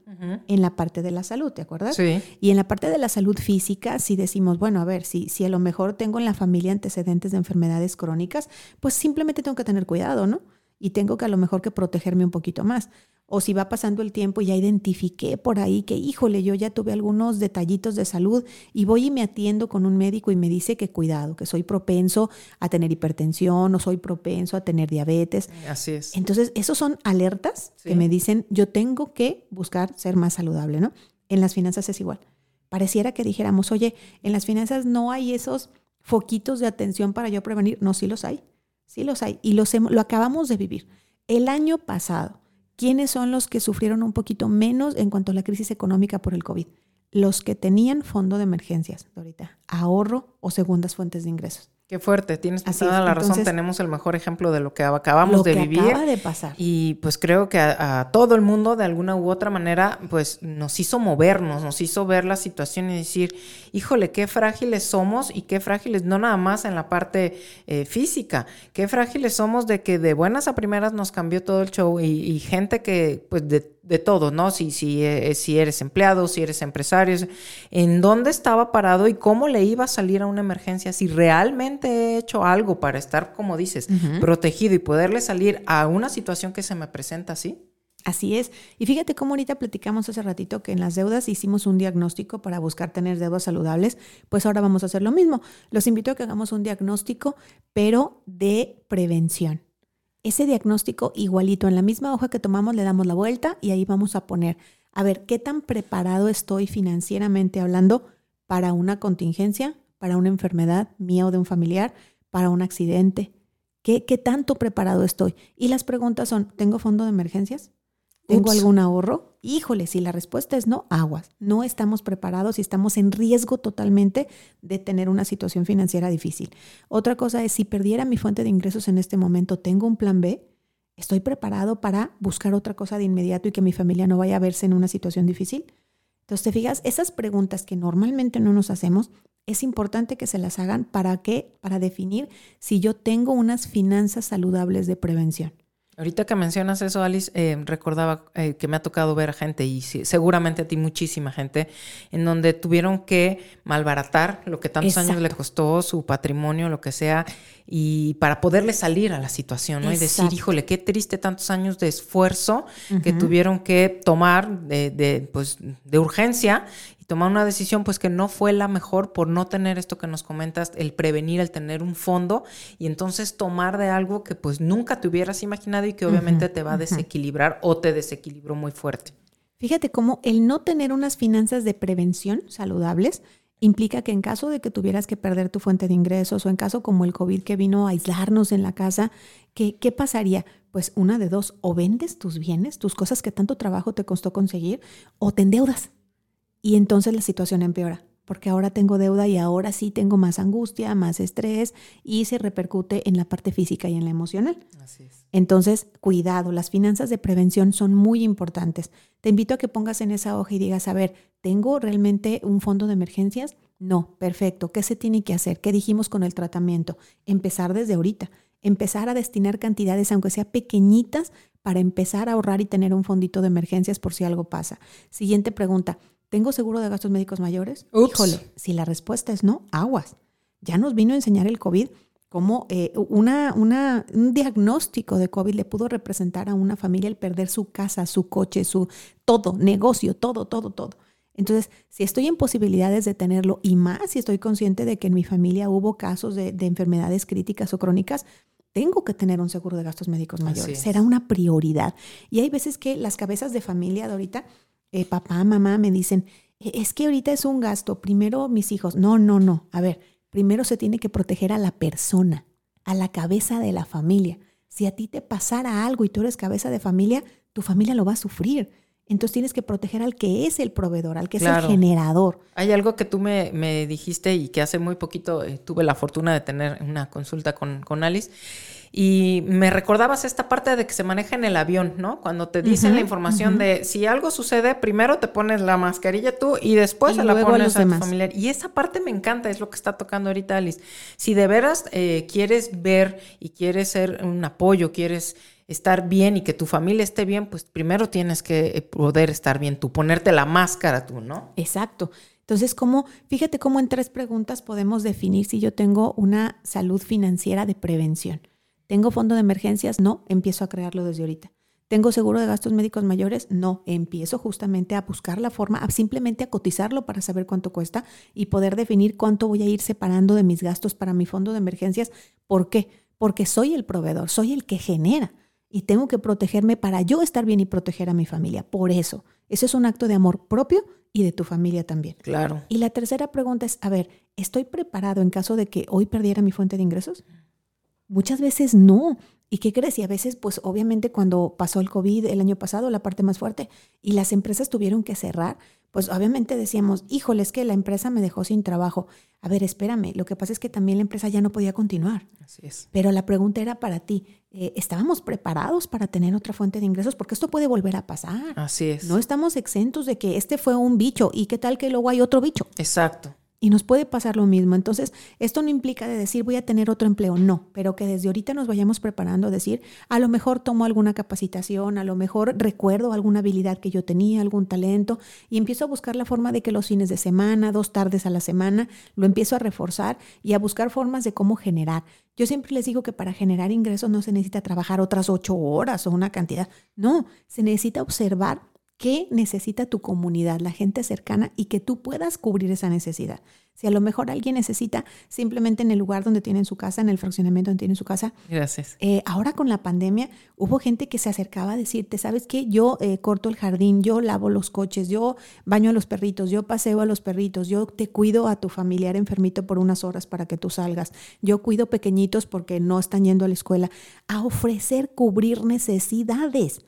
Speaker 3: en la parte de la salud, ¿te acuerdas?
Speaker 2: Sí.
Speaker 3: Y en la parte de la salud física, si decimos, bueno, a ver, si, si a lo mejor tengo en la familia antecedentes de enfermedades crónicas, pues simplemente tengo que tener cuidado, ¿no? Y tengo que a lo mejor que protegerme un poquito más o si va pasando el tiempo y ya identifiqué por ahí que, híjole, yo ya tuve algunos detallitos de salud y voy y me atiendo con un médico y me dice que cuidado, que soy propenso a tener hipertensión o soy propenso a tener diabetes.
Speaker 2: Así es.
Speaker 3: Entonces, esos son alertas que me dicen, yo tengo que buscar ser más saludable, ¿no? En las finanzas es igual. Pareciera que dijéramos, oye, en las finanzas no hay esos foquitos de atención para yo prevenir. No, sí los hay, sí los hay. Y los, lo acabamos de vivir. El año pasado, ¿Quiénes son los que sufrieron un poquito menos en cuanto a la crisis económica por el COVID? Los que tenían fondo de emergencias, ahorro o segundas fuentes de ingresos.
Speaker 2: Qué fuerte, tienes toda la razón. Tenemos el mejor ejemplo de lo que acabamos de vivir.
Speaker 3: Acaba de pasar.
Speaker 2: Y pues creo que a, todo el mundo, de alguna u otra manera, pues nos hizo movernos, nos hizo ver la situación y decir, híjole, qué frágiles somos y qué frágiles, no nada más en la parte eh, física, qué frágiles somos de que de buenas a primeras nos cambió todo el show y, gente que, pues de, de todo, ¿no? Si, si, eh, si eres empleado, si eres empresario, en dónde estaba parado y cómo le iba a salir a una emergencia si realmente he hecho algo para estar, como dices, protegido y poderle salir a una situación que se me presenta así?
Speaker 3: Así es. Y fíjate cómo ahorita platicamos hace ratito que en las deudas hicimos un diagnóstico para buscar tener deudas saludables, pues ahora vamos a hacer lo mismo. Los invito a que hagamos un diagnóstico, pero de prevención. Ese diagnóstico igualito, en la misma hoja que tomamos le damos la vuelta y ahí vamos a poner, a ver, ¿qué tan preparado estoy financieramente hablando para una contingencia, para una enfermedad mía o de un familiar, para un accidente. ¿Qué, ¿Qué, tanto preparado estoy? Y las preguntas son, ¿tengo fondo de emergencias? ¿Tengo algún ahorro? Híjole, si la respuesta es no, aguas. No estamos preparados y estamos en riesgo totalmente de tener una situación financiera difícil. Otra cosa es, si perdiera mi fuente de ingresos en este momento, ¿tengo un plan B? ¿Estoy preparado para buscar otra cosa de inmediato y que mi familia no vaya a verse en una situación difícil? Entonces, te fijas, esas preguntas que normalmente no nos hacemos, es importante que se las hagan para qué? Para definir si yo tengo unas finanzas saludables de prevención.
Speaker 2: Ahorita que mencionas eso, Alice, eh, recordaba eh, que me ha tocado ver a gente, y seguramente a ti muchísima gente, en donde tuvieron que malbaratar lo que tantos años le costó, su patrimonio, lo que sea, y para poderle salir a la situación, ¿no? Y decir, híjole, qué triste tantos años de esfuerzo que tuvieron que tomar de, de, pues, de urgencia tomar una decisión pues que no fue la mejor por no tener esto que nos comentas, el prevenir, el tener un fondo y entonces tomar de algo que pues nunca te hubieras imaginado y que obviamente te va a desequilibrar o te desequilibró muy fuerte.
Speaker 3: Fíjate cómo el no tener unas finanzas de prevención saludables implica que en caso de que tuvieras que perder tu fuente de ingresos o en caso como el COVID que vino a aislarnos en la casa, ¿qué, ¿qué, pasaría? Pues una de dos, o vendes tus bienes, tus cosas que tanto trabajo te costó conseguir, o te endeudas. Y entonces la situación empeora, porque ahora tengo deuda y ahora sí tengo más angustia, más estrés y se repercute en la parte física y en la emocional. Así es. Entonces, cuidado, las finanzas de prevención son muy importantes. Te invito a que pongas en esa hoja y digas, a ver, ¿tengo realmente un fondo de emergencias? No, perfecto. ¿Qué se tiene que hacer? ¿Qué dijimos con el tratamiento? Empezar desde ahorita. Empezar a destinar cantidades, aunque sea pequeñitas, para empezar a ahorrar y tener un fondito de emergencias por si algo pasa. Siguiente pregunta. ¿Tengo seguro de gastos médicos mayores? Híjole, si la respuesta es no, aguas. Ya nos vino a enseñar el COVID cómo eh, una, una, un diagnóstico de COVID le pudo representar a una familia el perder su casa, su coche, su todo, negocio, todo, todo, todo. Entonces, si estoy en posibilidades de tenerlo y más si estoy consciente de que en mi familia hubo casos de, de enfermedades críticas o crónicas, tengo que tener un seguro de gastos médicos mayores. Será una prioridad. Y hay veces que las cabezas de familia de ahorita eh, papá, mamá me dicen, e, es que ahorita es un gasto, primero mis hijos. No, no, no. A ver, primero se tiene que proteger a la persona, a la cabeza de la familia. Si a ti te pasara algo y tú eres cabeza de familia, tu familia lo va a sufrir. Entonces tienes que proteger al que es el proveedor, al que es el generador.
Speaker 2: Hay algo que tú me, me, dijiste y que hace muy poquito eh, tuve la fortuna de tener una consulta con, con Alice y me recordabas esta parte de que se maneja en el avión, ¿no? Cuando te dicen la información de si algo sucede, primero te pones la mascarilla tú y después se la pones a, tu familiar. Y esa parte me encanta, es lo que está tocando ahorita Alice. Si de veras eh, quieres ver y quieres ser un apoyo, quieres estar bien y que tu familia esté bien, pues primero tienes que eh, poder estar bien tú, ponerte la máscara tú, ¿no?
Speaker 3: Exacto. Entonces, ¿cómo, fíjate cómo en tres preguntas podemos definir si yo tengo una salud financiera de prevención. ¿Tengo fondo de emergencias? No, empiezo a crearlo desde ahorita. ¿Tengo seguro de gastos médicos mayores? No, empiezo justamente a buscar la forma, a simplemente a cotizarlo para saber cuánto cuesta y poder definir cuánto voy a ir separando de mis gastos para mi fondo de emergencias. ¿Por qué? Porque soy el proveedor, soy el que genera y tengo que protegerme para yo estar bien y proteger a mi familia. Por eso, eso es un acto de amor propio y de tu familia también.
Speaker 2: Claro.
Speaker 3: Y la tercera pregunta es, a ver, ¿estoy preparado en caso de que hoy perdiera mi fuente de ingresos? Muchas veces no. ¿Y qué crees? Y a veces, pues obviamente cuando pasó el COVID el año pasado, la parte más fuerte, y las empresas tuvieron que cerrar, pues obviamente decíamos, híjole, es que la empresa me dejó sin trabajo. A ver, espérame, lo que pasa es que también la empresa ya no podía continuar.
Speaker 2: Así es.
Speaker 3: Pero la pregunta era para ti, eh, ¿estábamos preparados para tener otra fuente de ingresos? Porque esto puede volver a pasar.
Speaker 2: Así es.
Speaker 3: No estamos exentos de que este fue un bicho y qué tal que luego hay otro bicho.
Speaker 2: Exacto.
Speaker 3: Y nos puede pasar lo mismo. Entonces, esto no implica de decir voy a tener otro empleo, no, pero que desde ahorita nos vayamos preparando a decir, a lo mejor tomo alguna capacitación, a lo mejor recuerdo alguna habilidad que yo tenía, algún talento, y empiezo a buscar la forma de que los fines de semana, dos tardes a la semana, lo empiezo a reforzar y a buscar formas de cómo generar. Yo siempre les digo que para generar ingresos no se necesita trabajar otras ocho horas o una cantidad, no, se necesita observar qué necesita tu comunidad, la gente cercana, y que tú puedas cubrir esa necesidad. Si a lo mejor alguien necesita simplemente en el lugar donde tienen su casa, en el fraccionamiento donde tienen su casa.
Speaker 2: Gracias.
Speaker 3: Eh, ahora con la pandemia hubo gente que se acercaba a decirte, ¿sabes qué? Yo eh, corto el jardín, yo lavo los coches, yo baño a los perritos, yo paseo a los perritos, yo te cuido a tu familiar enfermito por unas horas para que tú salgas, yo cuido pequeñitos porque no están yendo a la escuela, a ofrecer cubrir necesidades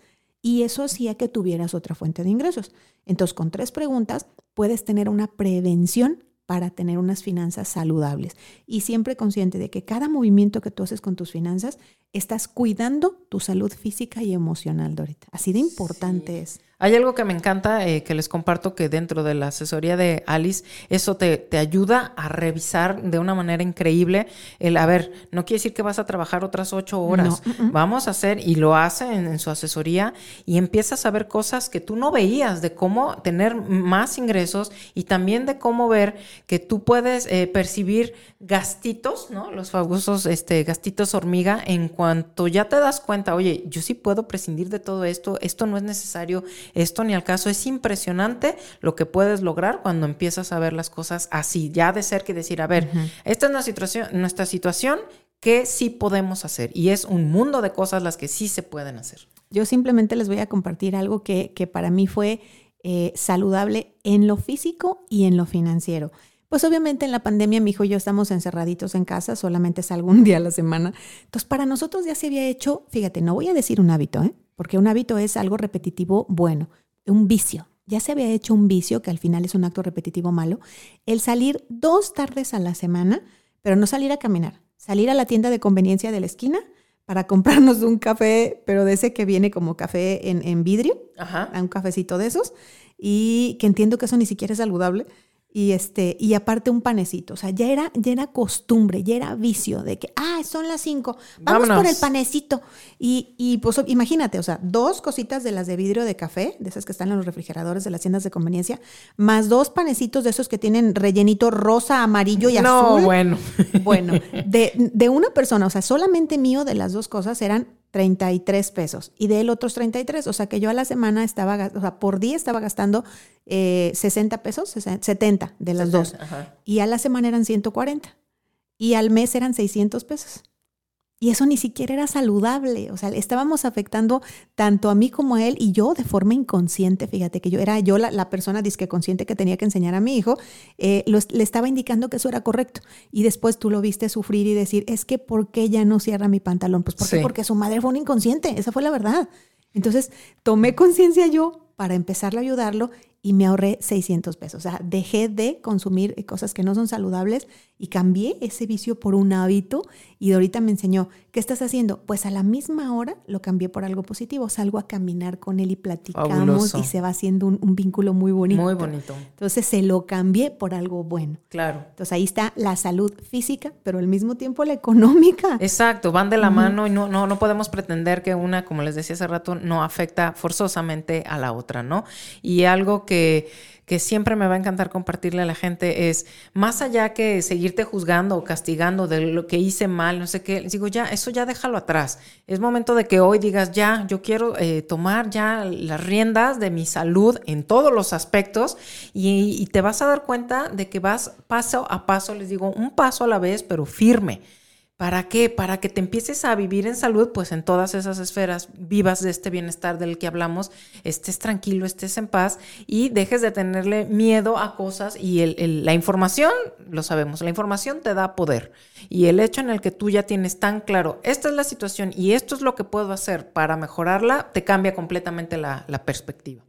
Speaker 3: y eso hacía que tuvieras otra fuente de ingresos. Entonces, con tres preguntas puedes tener una prevención para tener unas finanzas saludables y siempre consciente de que cada movimiento que tú haces con tus finanzas estás cuidando tu salud física y emocional, Dorita. Así de importante es.
Speaker 2: Hay algo que me encanta eh, que les comparto que dentro de la asesoría de Alice, eso te, te, ayuda a revisar de una manera increíble el, a ver, no quiere decir que vas a trabajar otras ocho horas, no. vamos a hacer, y lo hace en, en, su asesoría, y empiezas a ver cosas que tú no veías, de cómo tener más ingresos y también de cómo ver que tú puedes eh, percibir gastitos, ¿no? Los famosos este, gastitos hormiga, en cuanto ya te das cuenta, oye, yo sí puedo prescindir de todo esto, esto no es necesario esto ni al caso. Es impresionante lo que puedes lograr cuando empiezas a ver las cosas así, ya de ser que decir, a ver, uh -huh. esta es nuestra situación, nuestra situación, ¿qué sí podemos hacer? Y es un mundo de cosas las que sí se pueden hacer.
Speaker 3: Yo simplemente les voy a compartir algo que, que para mí fue eh, saludable en lo físico y en lo financiero. Pues obviamente en la pandemia mi hijo y yo estamos encerraditos en casa, solamente salgo un día a la semana. Entonces para nosotros ya se había hecho, fíjate, no voy a decir un hábito, ¿eh? Porque un hábito es algo repetitivo bueno, un vicio. Ya se había hecho un vicio, que al final es un acto repetitivo malo, el salir dos tardes a la semana, pero no salir a caminar, salir a la tienda de conveniencia de la esquina para comprarnos un café, pero de ese que viene como café en, en vidrio,
Speaker 2: Ajá.
Speaker 3: un cafecito de esos, y que entiendo que eso ni siquiera es saludable, y este y aparte un panecito, o sea, ya era ya era costumbre, ya era vicio de que ah, son las cinco, vamos
Speaker 2: Vámonos.
Speaker 3: por el panecito. Y, y pues imagínate, o sea, dos cositas de las de vidrio de café, de esas que están en los refrigeradores de las tiendas de conveniencia, más dos panecitos de esos que tienen rellenito rosa, amarillo y
Speaker 2: no,
Speaker 3: azul.
Speaker 2: bueno.
Speaker 3: Bueno, de, de una persona, o sea, solamente mío de las dos cosas eran 33 pesos y de él otros 33. O sea que yo a la semana estaba, o sea, por día estaba gastando eh, 60 pesos, 70 de las
Speaker 2: 60,
Speaker 3: dos.
Speaker 2: ajá.
Speaker 3: Y a la semana eran 140. Y al mes eran 600 pesos. Y eso ni siquiera era saludable. O sea, estábamos afectando tanto a mí como a él y yo de forma inconsciente. Fíjate que yo era yo la, la persona disque consciente que tenía que enseñar a mi hijo. Eh, lo, le estaba indicando que eso era correcto. Y después tú lo viste sufrir y decir, es que ¿por qué ya no cierra mi pantalón? Pues ¿por qué?
Speaker 2: Sí.
Speaker 3: porque su madre fue un inconsciente. Esa fue la verdad. Entonces tomé conciencia yo para empezar a ayudarlo y me ahorré 600 pesos. O sea, dejé de consumir cosas que no son saludables y cambié ese vicio por un hábito y ahorita me enseñó, ¿qué estás haciendo? Pues a la misma hora lo cambié por algo positivo. Salgo a caminar con él y platicamos
Speaker 2: Fabuloso.
Speaker 3: y se va haciendo un, un vínculo muy bonito.
Speaker 2: Muy bonito.
Speaker 3: Entonces se lo cambié por algo bueno.
Speaker 2: Claro.
Speaker 3: Entonces ahí está la salud física, pero al mismo tiempo la económica.
Speaker 2: Exacto, van de la mano y no, no, no podemos pretender que una, como les decía hace rato, no afecta forzosamente a la otra, ¿no? Y algo que, que siempre me va a encantar compartirle a la gente es, más allá que seguirte juzgando o castigando de lo que hice mal, no sé qué, digo, ya, eso ya déjalo atrás. Es momento de que hoy digas, ya, yo quiero eh, tomar ya las riendas de mi salud en todos los aspectos y, y te vas a dar cuenta de que vas paso a paso, les digo, un paso a la vez, pero firme. ¿Para qué? Para que te empieces a vivir en salud, pues en todas esas esferas vivas de este bienestar del que hablamos, estés tranquilo, estés en paz y dejes de tenerle miedo a cosas y el, la información, lo sabemos, la información te da poder y el hecho en el que tú ya tienes tan claro, esta es la situación y esto es lo que puedo hacer para mejorarla, te cambia completamente la perspectiva.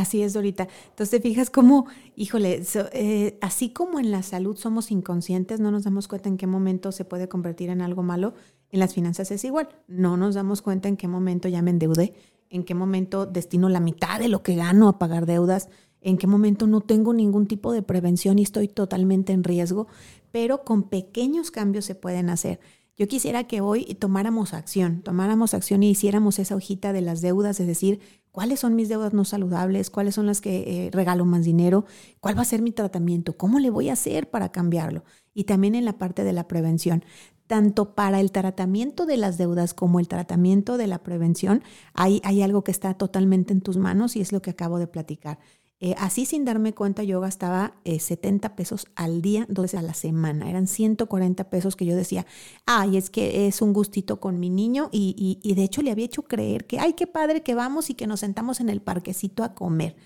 Speaker 3: Así es, Dorita. Entonces te fijas cómo, híjole, eh, así como en la salud somos inconscientes, no nos damos cuenta en qué momento se puede convertir en algo malo, en las finanzas es igual. No nos damos cuenta en qué momento ya me endeudé, en qué momento destino la mitad de lo que gano a pagar deudas, en qué momento no tengo ningún tipo de prevención y estoy totalmente en riesgo, pero con pequeños cambios se pueden hacer. Yo quisiera que hoy tomáramos acción, tomáramos acción y hiciéramos esa hojita de las deudas, es decir, cuáles son mis deudas no saludables, cuáles son las que eh, regalo más dinero, cuál va a ser mi tratamiento, cómo le voy a hacer para cambiarlo. Y también en la parte de la prevención, tanto para el tratamiento de las deudas como el tratamiento de la prevención, hay, hay algo que está totalmente en tus manos y es lo que acabo de platicar. Eh, así sin darme cuenta yo gastaba 70 eh, pesos al día, dos a la semana. Eran 140 pesos que yo decía, ay, es que es un gustito con mi niño y, y, de hecho le había hecho creer que, ay, qué padre que vamos y que nos sentamos en el parquecito a comer.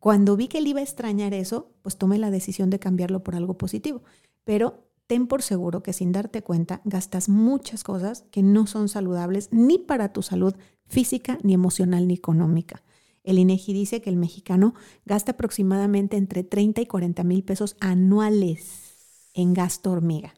Speaker 3: Cuando vi que él iba a extrañar eso, pues tomé la decisión de cambiarlo por algo positivo. Pero ten por seguro que sin darte cuenta gastas muchas cosas que no son saludables ni para tu salud física, ni emocional, ni económica. El INEGI dice que el mexicano gasta aproximadamente entre 30 y 40 mil pesos anuales en gasto hormiga.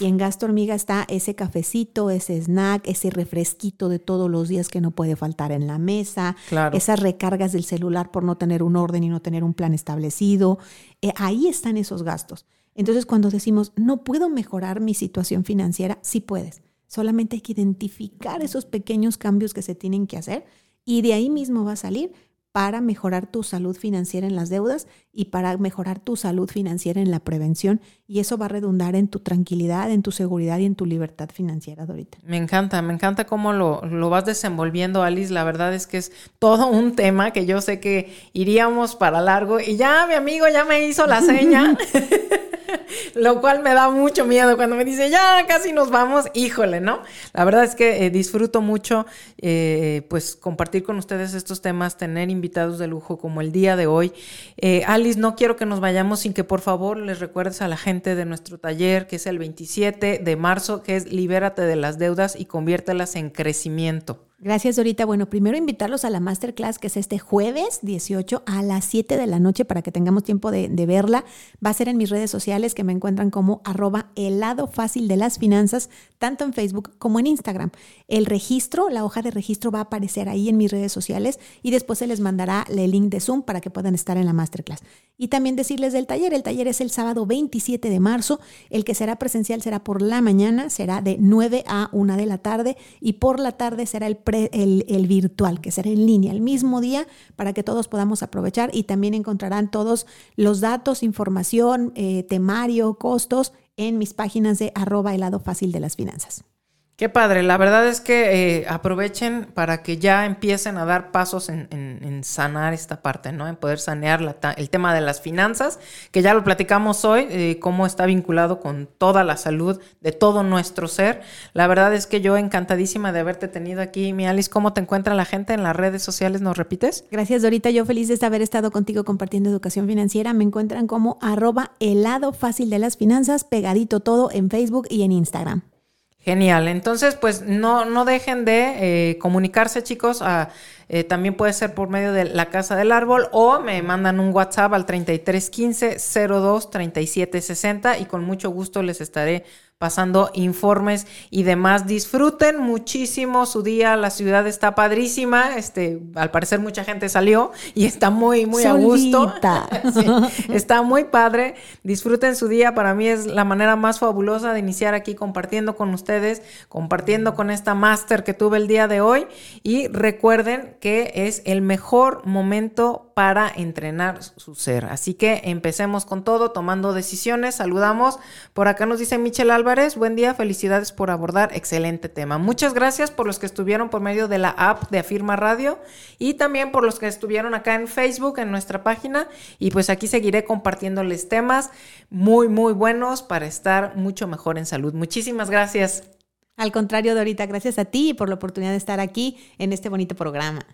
Speaker 3: Y en gasto hormiga está ese cafecito, ese snack, ese refresquito de todos los días que no puede faltar en la mesa, esas recargas del celular por no tener un orden y no tener un plan establecido. Eh, ahí están esos gastos. Entonces cuando decimos, no puedo mejorar mi situación financiera, sí puedes. Solamente hay que identificar esos pequeños cambios que se tienen que hacer y de ahí mismo va a salir para mejorar tu salud financiera en las deudas y para mejorar tu salud financiera en la prevención. Y eso va a redundar en tu tranquilidad, en tu seguridad y en tu libertad financiera, Dorita.
Speaker 2: Me encanta, me encanta cómo lo, lo vas desenvolviendo, Alice. La verdad es que es todo un tema que yo sé que iríamos para largo. Y ya mi amigo ya me hizo la seña. lo cual me da mucho miedo cuando me dice, ya casi nos vamos, híjole, ¿no? La verdad es que eh, disfruto mucho, eh, pues, compartir con ustedes estos temas, tener invitados de lujo como el día de hoy. Eh, Alice, no quiero que nos vayamos sin que por favor les recuerdes a la gente de nuestro taller, que es el 27 de marzo, que es Libérate de las deudas y conviértelas en crecimiento.
Speaker 3: Gracias, Dorita. Bueno, primero invitarlos a la masterclass que es este jueves 18 a las 7 de la noche para que tengamos tiempo de, verla. Va a ser en mis redes sociales que me encuentran como arroba helado fácil de las finanzas, tanto en Facebook como en Instagram. El registro, la hoja de registro va a aparecer ahí en mis redes sociales y después se les mandará el link de Zoom para que puedan estar en la masterclass. Y también decirles del taller. El taller es el sábado 27 de marzo. El que será presencial será por la mañana, será de 9 a 1 de la tarde y por la tarde será el el, virtual, que será en línea el mismo día para que todos podamos aprovechar y también encontrarán todos los datos, información, eh, temario, costos en mis páginas de arroba helado fácil de las finanzas.
Speaker 2: Qué padre, la verdad es que eh, aprovechen para que ya empiecen a dar pasos en, sanar esta parte, ¿no? En poder sanear el tema de las finanzas, que ya lo platicamos hoy, eh, cómo está vinculado con toda la salud de todo nuestro ser. La verdad es que yo encantadísima de haberte tenido aquí, mi Alice. ¿Cómo te encuentra la gente en las redes sociales? ¿Nos repites?
Speaker 3: Gracias, Dorita. Yo feliz de haber estado contigo compartiendo educación financiera. Me encuentran como arroba helado fácil de las finanzas, pegadito todo en Facebook y en Instagram.
Speaker 2: Genial. Entonces, pues no, no dejen de eh, comunicarse, chicos. Eh, también puede ser por medio de la Casa del Árbol o me mandan un WhatsApp al 3315 02 37 60 y con mucho gusto les estaré pasando informes y demás. Disfruten muchísimo su día, la ciudad está padrísima, este, al parecer mucha gente salió y está muy, muy a gusto. está muy padre, disfruten su día, para mí es la manera más fabulosa de iniciar aquí compartiendo con ustedes, compartiendo con esta máster que tuve el día de hoy y recuerden que es el mejor momento para entrenar su ser. Así que empecemos con todo, tomando decisiones, saludamos. Por acá nos dice Michelle Álvarez, buen día, felicidades por abordar, excelente tema. Muchas gracias por los que estuvieron por medio de la app de Afirma Radio y también por los que estuvieron acá en Facebook, en nuestra página. Y pues aquí seguiré compartiéndoles temas muy, muy buenos para estar mucho mejor en salud. Muchísimas gracias.
Speaker 3: Al contrario, Dorita, gracias a ti por la oportunidad de estar aquí en este bonito programa.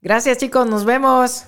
Speaker 2: Gracias chicos, nos vemos.